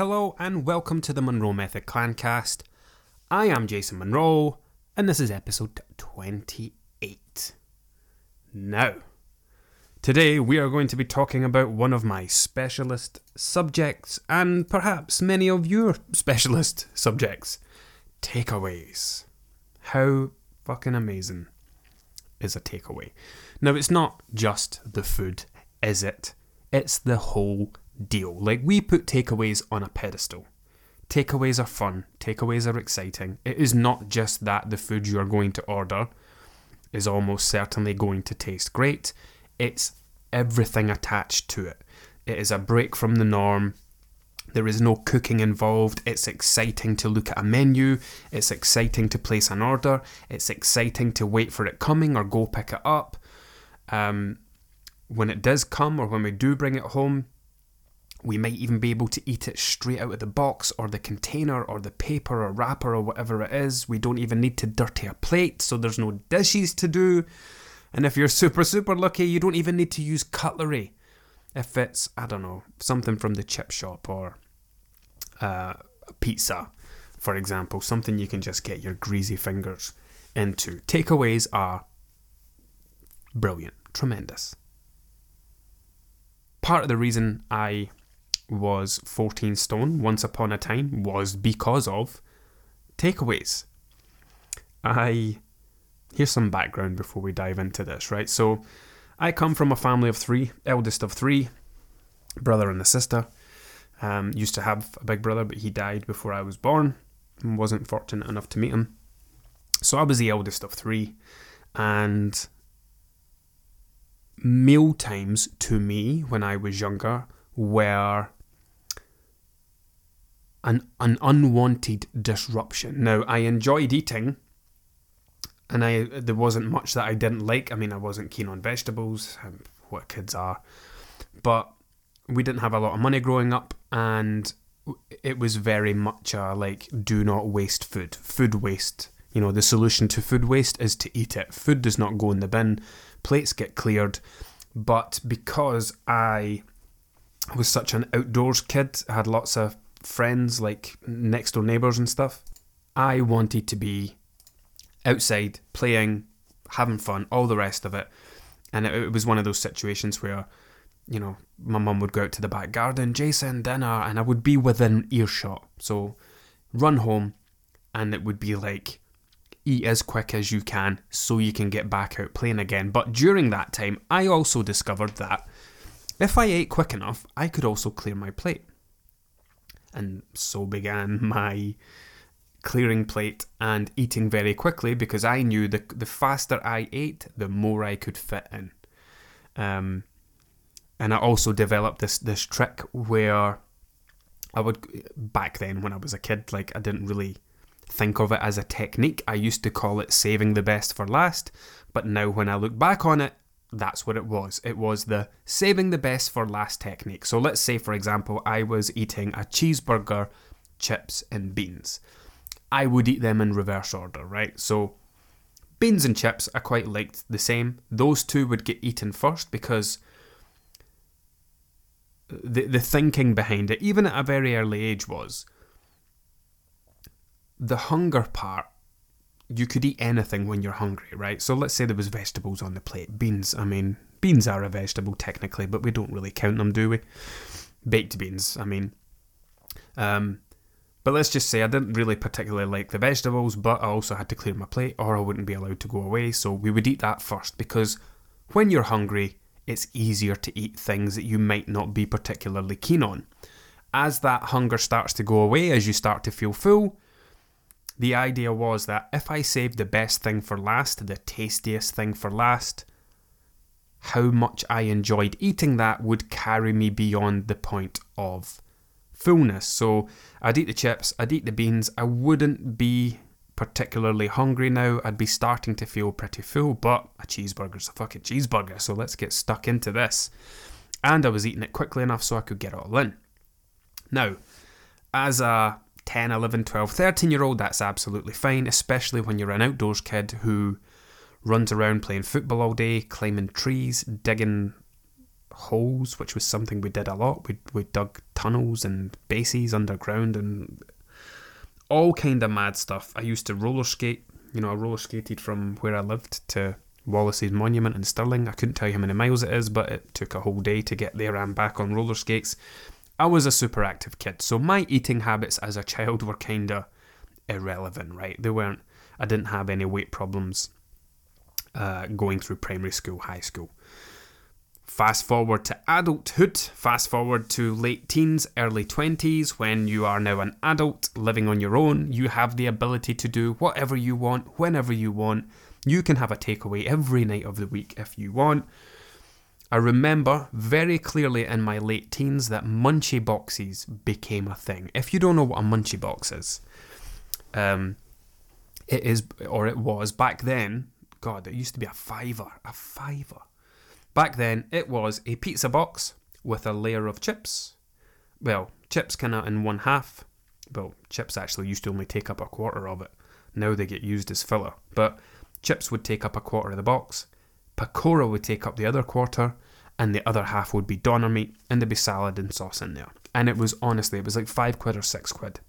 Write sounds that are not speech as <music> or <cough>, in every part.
Hello and welcome to the Monroe Method Clancast. I am Jason Monroe, and this is episode 28. Now, today we are going to be talking about one of my specialist subjects, and perhaps many of your specialist <laughs> subjects takeaways. How fucking amazing is a takeaway? Now, it's not just the food, is it? It's the whole deal. Like, we put takeaways on a pedestal. Takeaways are fun, takeaways are exciting. It is not just that the food you are going to order is almost certainly going to taste great, it's everything attached to it. It is a break from the norm. There is no cooking involved. It's exciting to look at a menu. It's exciting to place an order. It's exciting to wait for it coming or go pick it up. Um, when it does come or when we do bring it home, we might even be able to eat it straight out of the box or the container or the paper or wrapper or whatever it is. We don't even need to dirty a plate, so there's no dishes to do. And if you're super, super lucky, you don't even need to use cutlery. If it's, I don't know, something from the chip shop or uh, pizza, for example, something you can just get your greasy fingers into. Takeaways are brilliant, tremendous. Part of the reason I was 14 stone once upon a time was because of takeaways. I. Here's some background before we dive into this, right? So, I come from a family of three, eldest of three, brother and a sister. Um, used to have a big brother, but he died before I was born and wasn't fortunate enough to meet him. So I was the eldest of three, and meal times to me when I was younger were an, an unwanted disruption. Now, I enjoyed eating, and I there wasn't much that I didn't like. I mean, I wasn't keen on vegetables, what kids are, but we didn't have a lot of money growing up, and it was very much a like, do not waste food. Food waste. You know, the solution to food waste is to eat it. Food does not go in the bin, plates get cleared. But because I was such an outdoors kid, I had lots of friends, like next door neighbours and stuff. I wanted to be outside, playing, having fun, all the rest of it. And it, it was one of those situations where, you know, my mum would go out to the back garden, Jason, dinner, and I would be within earshot. So run home, and it would be like, eat as quick as you can so you can get back out playing again. But during that time, I also discovered that if I ate quick enough, I could also clear my plate. And so began my clearing plate and eating very quickly because I knew the the faster I ate, the more I could fit in. Um, and I also developed this this trick where I would back then when I was a kid, like I didn't really think of it as a technique. I used to call it saving the best for last, but now when I look back on it, that's what it was. It was the saving the best for last technique. So let's say, for example, I was eating a cheeseburger, chips, and beans. I would eat them in reverse order, right? So beans and chips, I quite liked the same. Those two would get eaten first because the the thinking behind it, even at a very early age, was the hunger part you could eat anything when you're hungry, right? So let's say there was vegetables on the plate. Beans, I mean, beans are a vegetable technically, but we don't really count them, do we? Baked beans, I mean. Um, but let's just say I didn't really particularly like the vegetables, but I also had to clear my plate or I wouldn't be allowed to go away. So we would eat that first because when you're hungry, it's easier to eat things that you might not be particularly keen on. As that hunger starts to go away, as you start to feel full, the idea was that if I saved the best thing for last, the tastiest thing for last, how much I enjoyed eating that would carry me beyond the point of fullness. So I'd eat the chips, I'd eat the beans, I wouldn't be particularly hungry now. I'd be starting to feel pretty full, but a cheeseburger's a fucking cheeseburger, so let's get stuck into this. And I was eating it quickly enough so I could get all in. Now, as a 10, 11, 12, 13 year old, that's absolutely fine, especially when you're an outdoors kid who runs around playing football all day, climbing trees, digging holes, which was something we did a lot. We we dug tunnels and bases underground and all kind of mad stuff. I used to roller skate. You know, I roller skated from where I lived to Wallace's Monument in Stirling. I couldn't tell you how many miles it is, but it took a whole day to get there and back on roller skates. I was a super active kid, so my eating habits as a child were kind of irrelevant, right? They weren't. I didn't have any weight problems uh, going through primary school, high school. Fast forward to adulthood, fast forward to late teens, early 20s, when you are now an adult living on your own, you have the ability to do whatever you want, whenever you want. You can have a takeaway every night of the week if you want. I remember very clearly in my late teens that munchie boxes became a thing. If you don't know what a munchie box is, um, it is, or it was back then, God, it used to be a fiver, a fiver. Back then, it was a pizza box with a layer of chips. Well, chips kind of in one half. Well, chips actually used to only take up a quarter of it. Now they get used as filler. But chips would take up a quarter of the box. Pakora would take up the other quarter, and the other half would be doner meat, and there'd be salad and sauce in there. And it was honestly, it was like five quid or six quid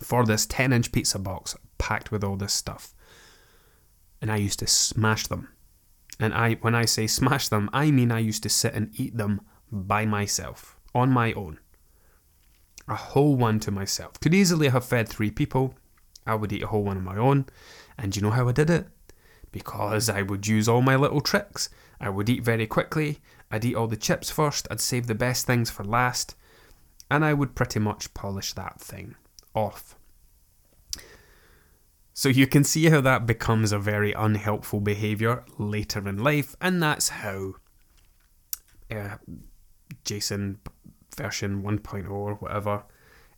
for this 10 inch pizza box packed with all this stuff and I used to smash them. And I when I say smash them, I mean I used to sit and eat them by myself, on my own. A whole one to myself. Could easily have fed three people. I would eat a whole one on my own. And you know how I did it? Because I would use all my little tricks. I would eat very quickly. I'd eat all the chips first. I'd save the best things for last. And I would pretty much polish that thing off. So you can see how that becomes a very unhelpful behaviour later in life, and that's how uh, Jason version 1.0 or whatever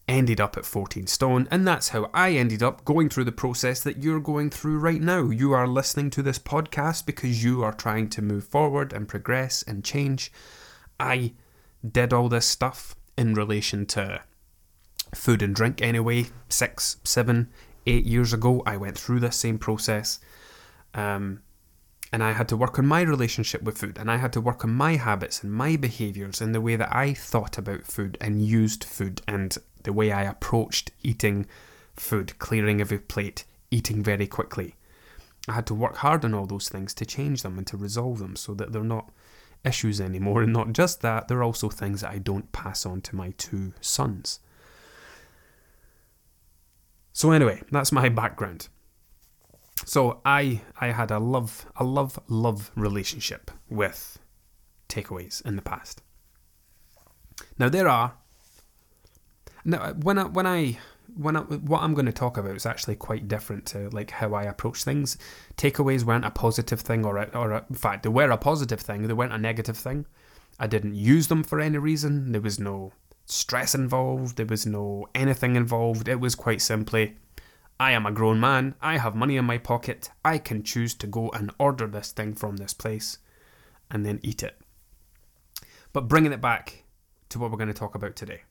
ended up at 14 stone, and that's how I ended up going through the process that you're going through right now. You are listening to this podcast because you are trying to move forward and progress and change. I did all this stuff in relation to food and drink anyway, six, seven, eight years ago, I went through this same process. Um, and I had to work on my relationship with food, and I had to work on my habits and my behaviours and the way that I thought about food and used food and the way I approached eating food, clearing every plate, eating very quickly. I had to work hard on all those things to change them and to resolve them so that they're not issues anymore. <laughs> And not just that, they're also things that I don't pass on to my two sons. So anyway, that's my background. So I I had a love a love love relationship with takeaways in the past. Now there are now uh, when I when I when I, what I'm going to talk about is actually quite different to like how I approach things. Takeaways weren't a positive thing, or a, or a, in fact, they were a positive thing. They weren't a negative thing. I didn't use them for any reason. There was no stress involved, there was no anything involved. It was quite simply I am a grown man, I have money in my pocket, I can choose to go and order this thing from this place and then eat it. But bringing it back to what we're going to talk about today.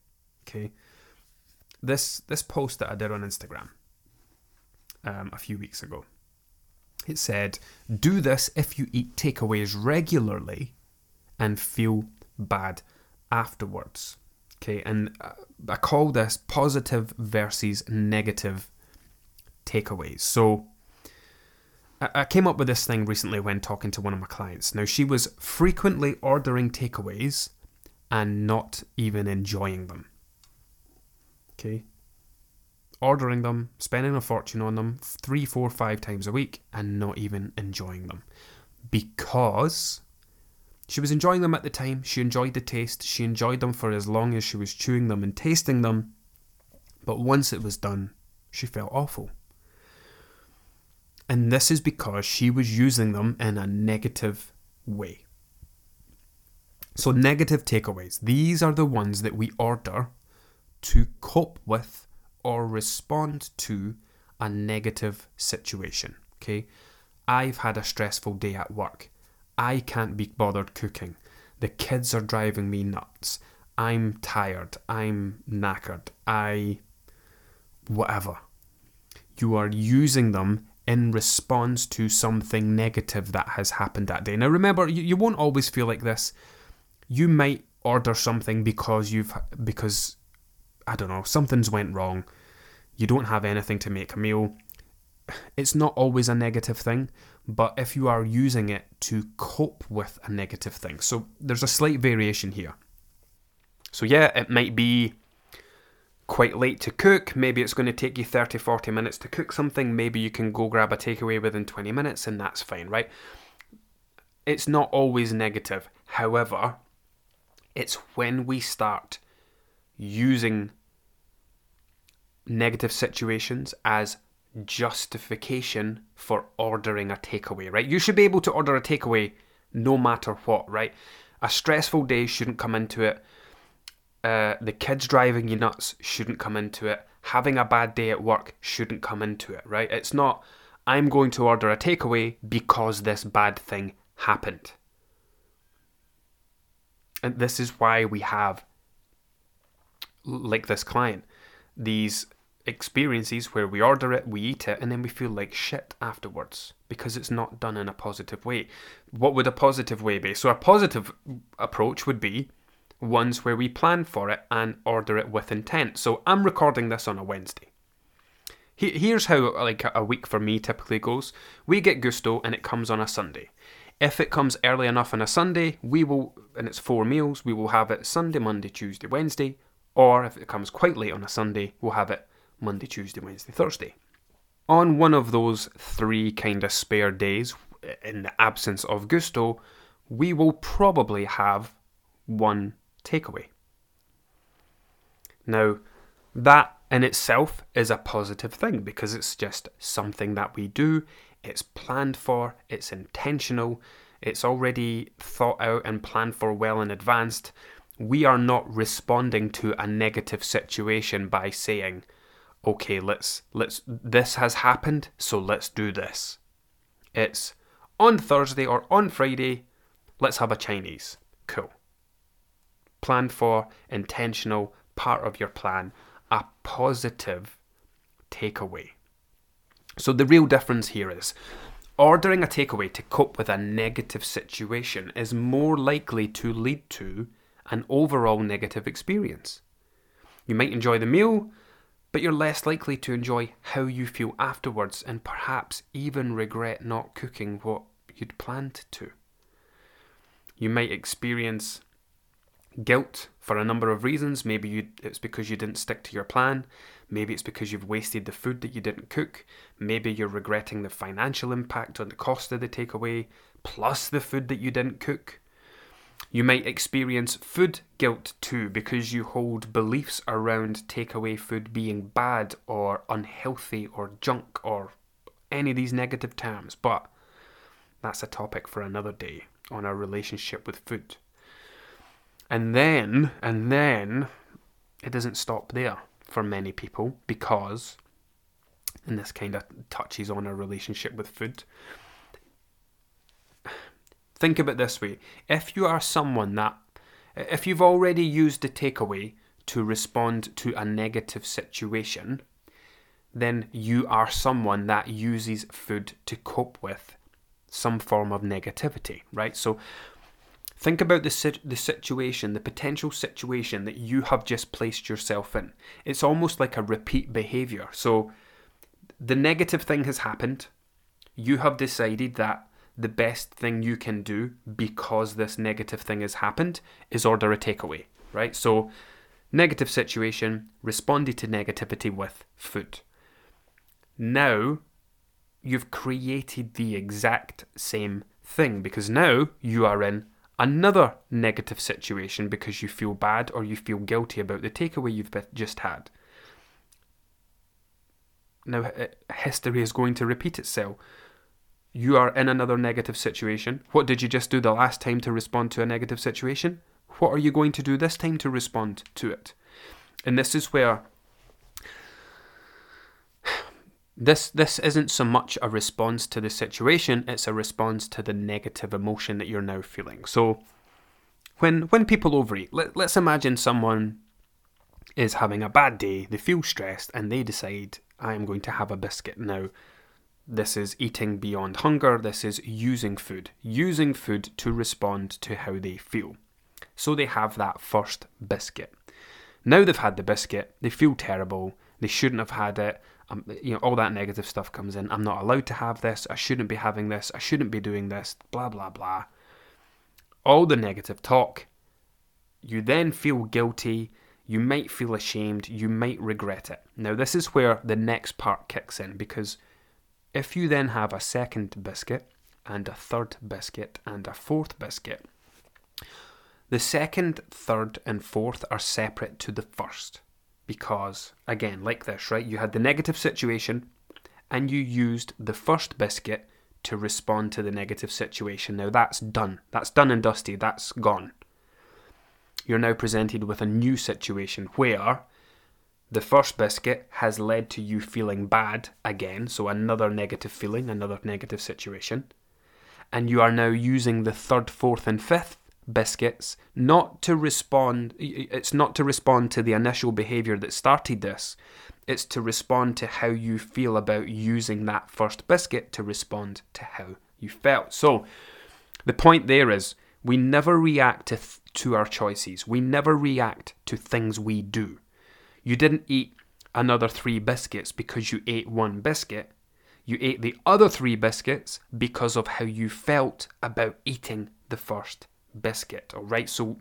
Okay. This this post that I did on Instagram um, a few weeks ago. It said, "Do this if you eat takeaways regularly and feel bad afterwards." Okay, and uh, I call this positive versus negative takeaways. So I came up with this thing recently when talking to one of my clients. Now, she was frequently ordering takeaways and not even enjoying them. Okay? Ordering them, spending a fortune on them three, four, five times a week, and not even enjoying them. Because she was enjoying them at the time, she enjoyed the taste, she enjoyed them for as long as she was chewing them and tasting them, but once it was done, she felt awful. And this is because she was using them in a negative way. So, negative takeaways, these are the ones that we order to cope with or respond to a negative situation. Okay, I've had a stressful day at work. I can't be bothered cooking. The kids are driving me nuts. I'm tired. I'm knackered. I. whatever. You are using them in response to something negative that has happened that day. Now, remember, you, you won't always feel like this. you might order something because you've because I don't know something's went wrong. You don't have anything to make a meal. It's not always a negative thing, but if you are using it to cope with a negative thing, so there's a slight variation here. So yeah, it might be quite late to cook. Maybe it's going to take you 30, 40 minutes to cook something. Maybe you can go grab a takeaway within 20 minutes and that's fine, right? It's not always negative. However, it's when we start using negative situations as justification for ordering a takeaway, right? You should be able to order a takeaway no matter what, right? A stressful day shouldn't come into it uh, the kids driving you nuts shouldn't come into it. Having a bad day at work shouldn't come into it, right? It's not, I'm going to order a takeaway because this bad thing happened. And this is why we have, like this client, these experiences where we order it, we eat it, and then we feel like shit afterwards because it's not done in a positive way. What would a positive way be? So, a positive approach would be ones where we plan for it and order it with intent. So I'm recording this on a Wednesday. Here's how like a week for me typically goes. We get Gousto and it comes on a Sunday. If it comes early enough on a Sunday, we will and it's four meals, we will have it Sunday, Monday, Tuesday, Wednesday, or if it comes quite late on a Sunday, we'll have it Monday, Tuesday, Wednesday, Thursday. On one of those three kind of spare days, eh, in the absence of Gousto, we will probably have one takeaway. Now, that in itself is a positive thing because it's just something that we do, it's planned for, it's intentional, it's already thought out and planned for well in advance. We are not responding to a negative situation by saying, okay, let's let's this has happened, so let's do this. It's on Thursday or on Friday, let's have a Chinese. Cool planned for, intentional, part of your plan, a positive takeaway. So the real difference here is ordering a takeaway to cope with a negative situation is more likely to lead to an overall negative experience. You might enjoy the meal, but you're less likely to enjoy how you feel afterwards and perhaps even regret not cooking what you'd planned to. You might experience guilt for a number of reasons. Maybe you, it's because you didn't stick to your plan. Maybe it's because you've wasted the food that you didn't cook. Maybe you're regretting the financial impact on the cost of the takeaway, plus the food that you didn't cook. You might experience food guilt too because you hold beliefs around takeaway food being bad or unhealthy or junk or any of these negative terms, but that's a topic for another day on our relationship with food. And then, and then, it doesn't stop there for many people because, and this kind of touches on our relationship with food. Think of it this way if you are someone that, if you've already used the takeaway to respond to a negative situation, then you are someone that uses food to cope with some form of negativity, right? So Think about the, the situation, the potential situation that you have just placed yourself in. It's almost like a repeat behavior. So the negative thing has happened. You have decided that the best thing you can do because this negative thing has happened is order a takeaway, right? So, negative situation, responded to negativity with food. Now, you've created the exact same thing because now you are in another negative situation because you feel bad or you feel guilty about the takeaway you've just had. Now, history is going to repeat itself. You are in another negative situation. What did you just do the last time to respond to a negative situation? What are you going to do this time to respond to it? And this is where this this isn't so much a response to the situation it's a response to the negative emotion that you're now feeling so when when people overeat let, let's imagine someone is having a bad day they feel stressed and they decide i am going to have a biscuit now this is eating beyond hunger this is using food using food to respond to how they feel So they have that first biscuit. Now they've had the biscuit, they feel terrible, they shouldn't have had it. Um, you know, all that negative stuff comes in. I'm not allowed to have this. I shouldn't be having this. I shouldn't be doing this. Blah, blah, blah. All the negative talk. You then feel guilty. You might feel ashamed. You might regret it. Now, this is where the next part kicks in because if you then have a second biscuit and a third biscuit and a fourth biscuit, the second, third, and fourth are separate to the first because, again, like this, right? You had the negative situation and you used the first biscuit to respond to the negative situation. Now that's done. That's done and dusty. That's gone. You're now presented with a new situation where the first biscuit has led to you feeling bad again, so another negative feeling, another negative situation. And you are now using the third, fourth, and fifth biscuits not to respond it's not to respond to the initial behavior that started this. It's to respond to how you feel about using that first biscuit to respond to how you felt. So the point there is we never react to, th- to our choices. We never react to things we do you didn't eat another three biscuits because you ate one biscuit you ate the other three biscuits because of how you felt about eating the first biscuit, all right? So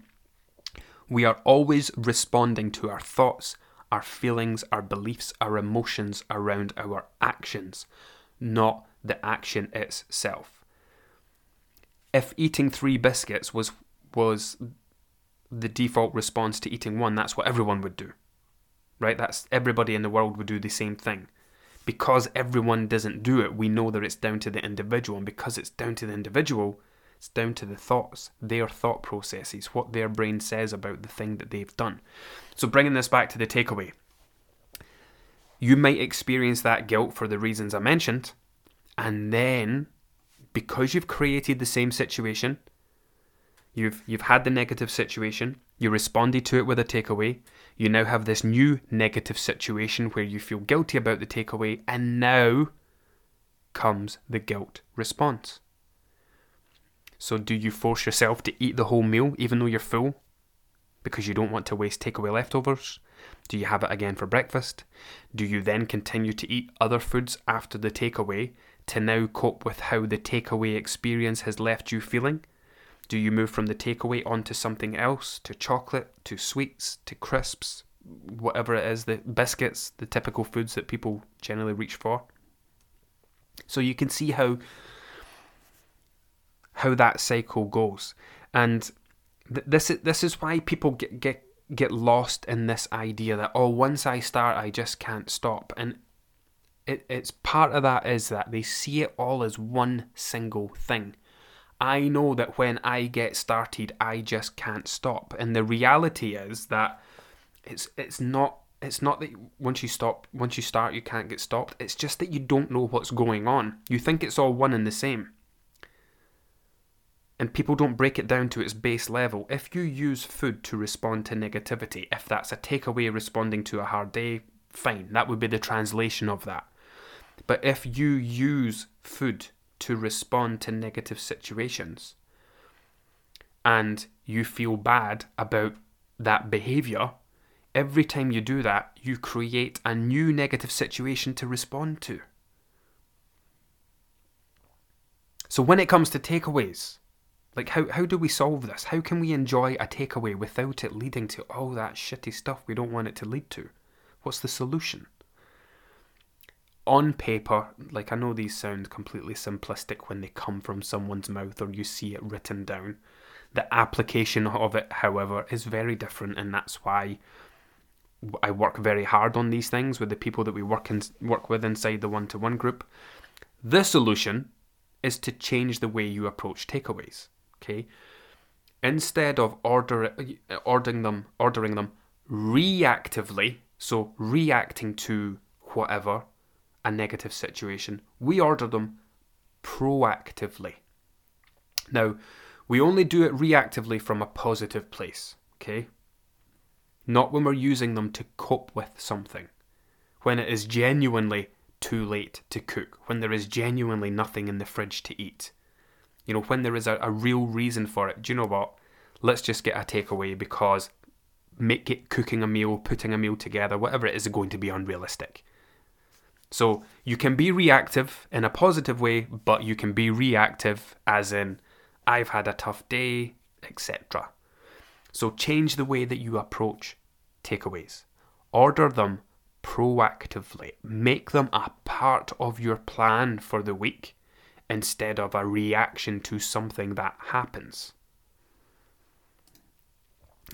we are always responding to our thoughts, our feelings, our beliefs, our emotions around our actions, not the action itself. If eating three biscuits was was the default response to eating one, that's what everyone would do. Right? That's everybody in the world would do the same thing. Because everyone doesn't do it, we know that it's down to the individual, and because it's down to the individual, it's down to the thoughts, their thought processes, what their brain says about the thing that they've done. So, bringing this back to the takeaway, you might experience that guilt for the reasons I mentioned, and then because you've created the same situation, you've you've had the negative situation, you responded to it with a takeaway, you now have this new negative situation where you feel guilty about the takeaway, and now comes the guilt response. So, do you force yourself to eat the whole meal even though you're full because you don't want to waste takeaway leftovers? Do you have it again for breakfast? Do you then continue to eat other foods after the takeaway to now cope with how the takeaway experience has left you feeling? Do you move from the takeaway onto something else, to chocolate, to sweets, to crisps, whatever it is, the biscuits, the typical foods that people generally reach for? So you can see how how that cycle goes. And th- this is this is why people get get get lost in this idea that oh once I start I just can't stop and it, it's part of that is that they see it all as one single thing. I know that when I get started I just can't stop. And the reality is that it's it's not it's not that once you stop once you start you can't get stopped. It's just that you don't know what's going on. You think it's all one and the same. And people don't break it down to its base level. If you use food to respond to negativity, if that's a takeaway responding to a hard day, fine, that would be the translation of that. But if you use food to respond to negative situations and you feel bad about that behavior, every time you do that, you create a new negative situation to respond to. So when it comes to takeaways, like, how, how do we solve this? How can we enjoy a takeaway without it leading to all that shitty stuff we don't want it to lead to? What's the solution? On paper, like, I know these sound completely simplistic when they come from someone's mouth or you see it written down. The application of it, however, is very different, and that's why I work very hard on these things with the people that we work in, work with inside the one to one group. The solution is to change the way you approach takeaways. Okay, instead of order uh, ordering them ordering them reactively, so reacting to whatever a negative situation, we order them proactively. Now, we only do it reactively from a positive place, okay? Not when we're using them to cope with something. When it is genuinely too late to cook, when there is genuinely nothing in the fridge to eat. You know, when there is a, a real reason for it. Do you know what? let's just get a takeaway because make it cooking a meal, putting a meal together, whatever it is, going to be unrealistic. So you can be reactive in a positive way, but you can be reactive as in, I've had a tough day, etc. So change the way that you approach takeaways. Order them proactively. Make them a part of your plan for the week instead of a reaction to something that happens.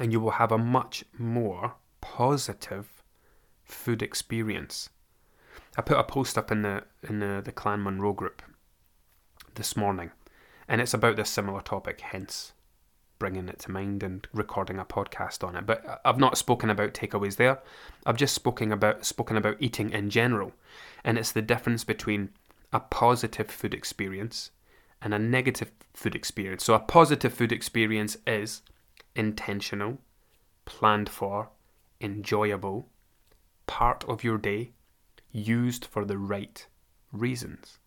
And you will have a much more positive food experience. I put a post up in the in the, the Clan Monroe group this morning, and it's about this similar topic, hence bringing it to mind and recording a podcast on it. But I've not spoken about takeaways there. I've just spoken about spoken about eating in general, and it's the difference between a positive food experience and a negative food experience. So a positive food experience is intentional, planned for, enjoyable, part of your day, used for the right reasons.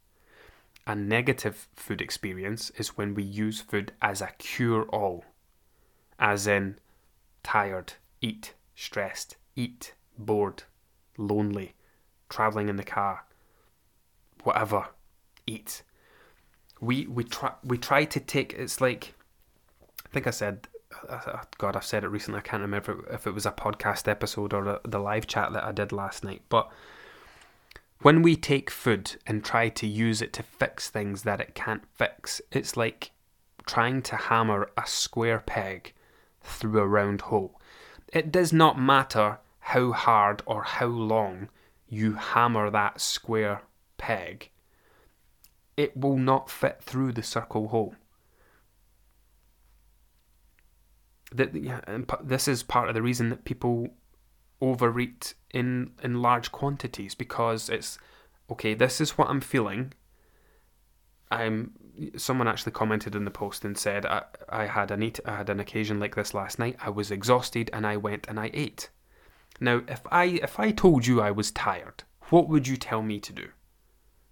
A negative food experience is when we use food as a cure all, as in tired, eat, stressed, eat, bored, lonely, traveling in the car, whatever, eat. We we try we try to take it's like I think I said uh, uh, God I've said it recently I can't remember if it was a podcast episode or the live chat that I did last night but when we take food and try to use it to fix things that it can't fix, it's like trying to hammer a square peg through a round hole. It does not matter how hard or how long you hammer that square peg, it will not fit through the circle hole. This is part of the reason that people overeat in in large quantities because it's okay. This is what I'm feeling. I'm. Someone actually commented in the post and said I, I had an eat, I had an occasion like this last night. I was exhausted and I went and I ate. Now, if I if I told you I was tired, what would you tell me to do?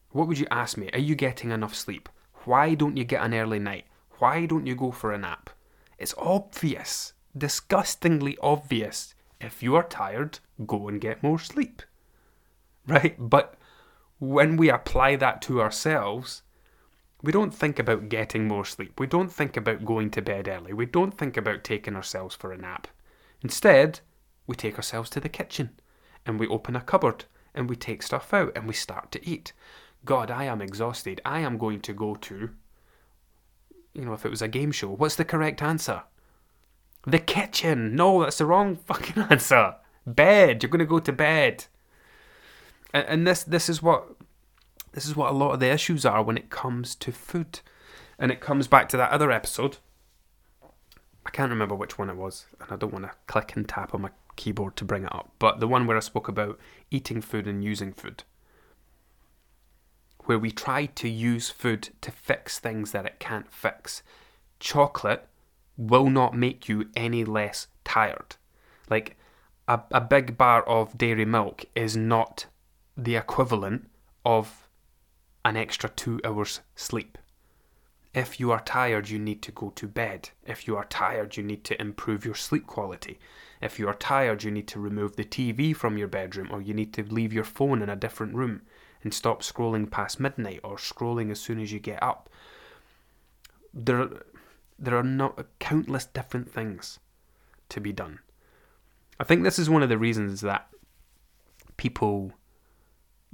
What would you ask me? Are you getting enough sleep? Why don't you get an early night? Why don't you go for a nap? It's obvious, disgustingly obvious if you are tired, go and get more sleep. Right? But when we apply that to ourselves, we don't think about getting more sleep. We don't think about going to bed early. We don't think about taking ourselves for a nap. Instead, we take ourselves to the kitchen and we open a cupboard and we take stuff out and we start to eat. God, I am exhausted. I am going to go to, you know, if it was a game show, what's the correct answer? The kitchen. No, that's the wrong fucking <laughs> answer. Bed. You're going to go to bed. And, and this this is what this is what a lot of the issues are when it comes to food. And it comes back to that other episode. I can't remember which one it was, and I don't want to click and tap on my keyboard to bring it up. But the one where I spoke about eating food and using food. Where we try to use food to fix things that it can't fix. Chocolate will not make you any less tired. Like a, a big bar of dairy milk is not the equivalent of an extra two hours sleep. If you are tired, you need to go to bed. If you are tired, you need to improve your sleep quality. If you are tired, you need to remove the TV from your bedroom or you need to leave your phone in a different room and stop scrolling past midnight or scrolling as soon as you get up. There, there are not countless different things to be done. I think this is one of the reasons that people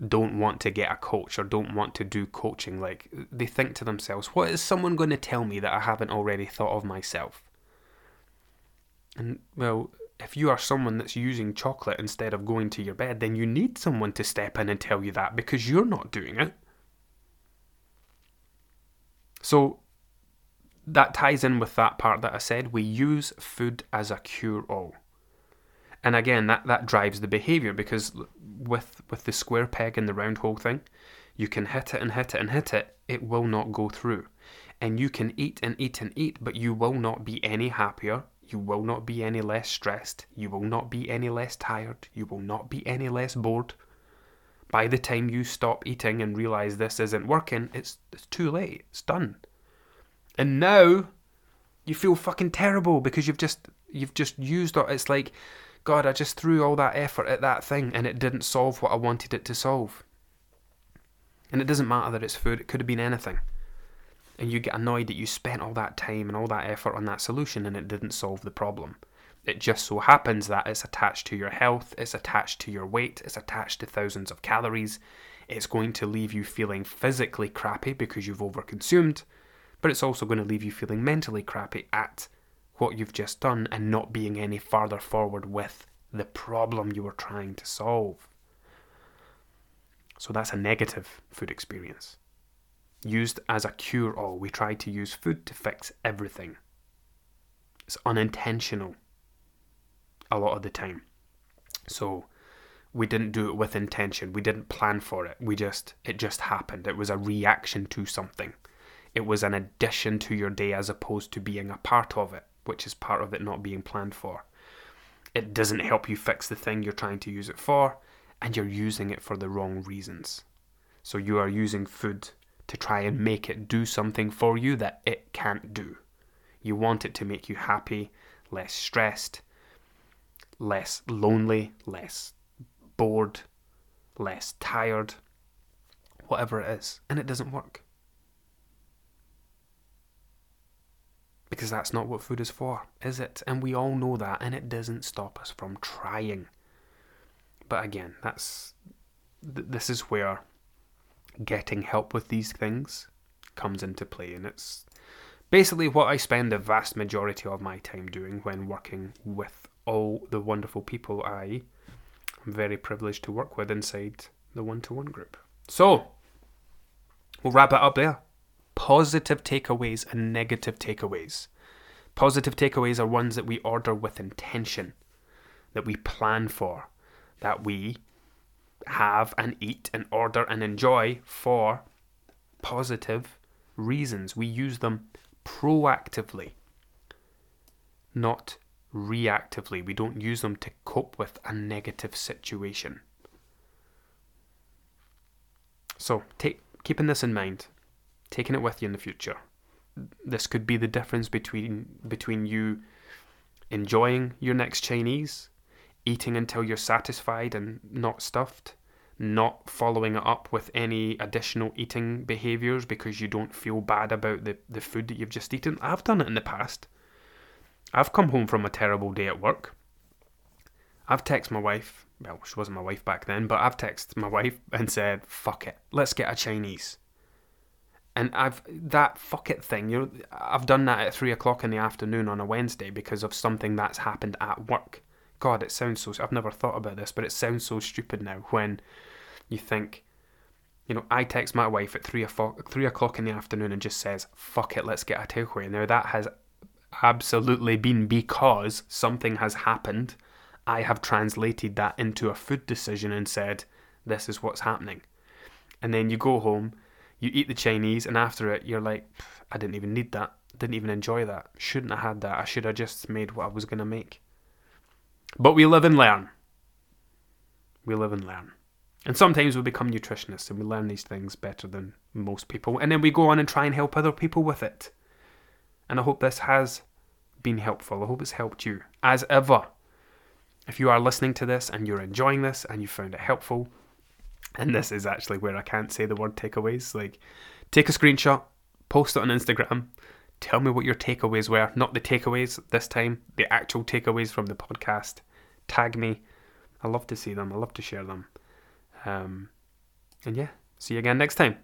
don't want to get a coach or don't want to do coaching. Like they think to themselves, what is someone going to tell me that I haven't already thought of myself? And well, if you are someone that's using chocolate instead of going to your bed, then you need someone to step in and tell you that because you're not doing it. So that ties in with that part that I said. We use food as a cure all. And again, that, that drives the behavior because with with the square peg and the round hole thing, you can hit it and hit it and hit it, it will not go through. And you can eat and eat and eat, but you will not be any happier. You will not be any less stressed. You will not be any less tired. You will not be any less bored. By the time you stop eating and realize this isn't working, it's, it's too late. It's done. And now You feel fucking terrible because you've just you've just used it. It's like, God, I just threw all that effort at that thing and it didn't solve what I wanted it to solve. And it doesn't matter that it's food, it could have been anything. And you get annoyed that you spent all that time and all that effort on that solution and it didn't solve the problem. It just so happens that it's attached to your health, it's attached to your weight, it's attached to thousands of calories. It's going to leave you feeling physically crappy because you've overconsumed, but it's also going to leave you feeling mentally crappy at what you've just done and not being any farther forward with the problem you were trying to solve. So that's a negative food experience. Used as a cure all, we try to use food to fix everything. It's unintentional a lot of the time. So we didn't do it with intention. We didn't plan for it. We just it just happened. It was a reaction to something. It was an addition to your day as opposed to being a part of it, which is part of it not being planned for. It doesn't help you fix the thing you're trying to use it for, and you're using it for the wrong reasons. So you are using food to try and make it do something for you that it can't do. You want it to make you happy, less stressed, less lonely, less bored, less tired, whatever it is, and it doesn't work. Because that's not what food is for, is it? And we all know that, and it doesn't stop us from trying. But again, that's th- this is where getting help with these things comes into play, and it's basically what I spend the vast majority of my time doing when working with all the wonderful people I am very privileged to work with inside the one to one group. So, we'll wrap it up there. Positive takeaways and negative takeaways. Positive takeaways are ones that we order with intention, that we plan for, that we have and eat and order and enjoy for positive reasons. We use them proactively, not reactively. We don't use them to cope with a negative situation. So, take, keeping this in mind, taking it with you in the future. This could be the difference between between you enjoying your next Chinese, eating until you're satisfied and not stuffed, not following it up with any additional eating behaviors because you don't feel bad about the, the food that you've just eaten. I've done it in the past. I've come home from a terrible day at work. I've texted my wife, well, she wasn't my wife back then, but I've texted my wife and said, fuck it, let's get a Chinese. And I've, that fuck it thing, you know, I've done that at three o'clock in the afternoon on a Wednesday because of something that's happened at work. God, it sounds so, I've never thought about this, but it sounds so stupid now when you think, you know, I text my wife at three o'clock, three o'clock in the afternoon and just says, fuck it, let's get a takeaway. Now that has absolutely been because something has happened. I have translated that into a food decision and said, this is what's happening. And then you go home, you eat the Chinese, and after it, you're like, I didn't even need that. Didn't even enjoy that. Shouldn't have had that. I should have just made what I was going to make. But we live and learn. We live and learn. And sometimes we become nutritionists and we learn these things better than most people. And then we go on and try and help other people with it. And I hope this has been helpful. I hope it's helped you. As ever, if you are listening to this and you're enjoying this and you found it helpful, and this is actually where I can't say the word takeaways, like take a screenshot, post it on Instagram, tell me what your takeaways were. Not the takeaways this time, the actual takeaways from the podcast. Tag me. I love to see them. I love to share them. Um, and yeah, see you again next time.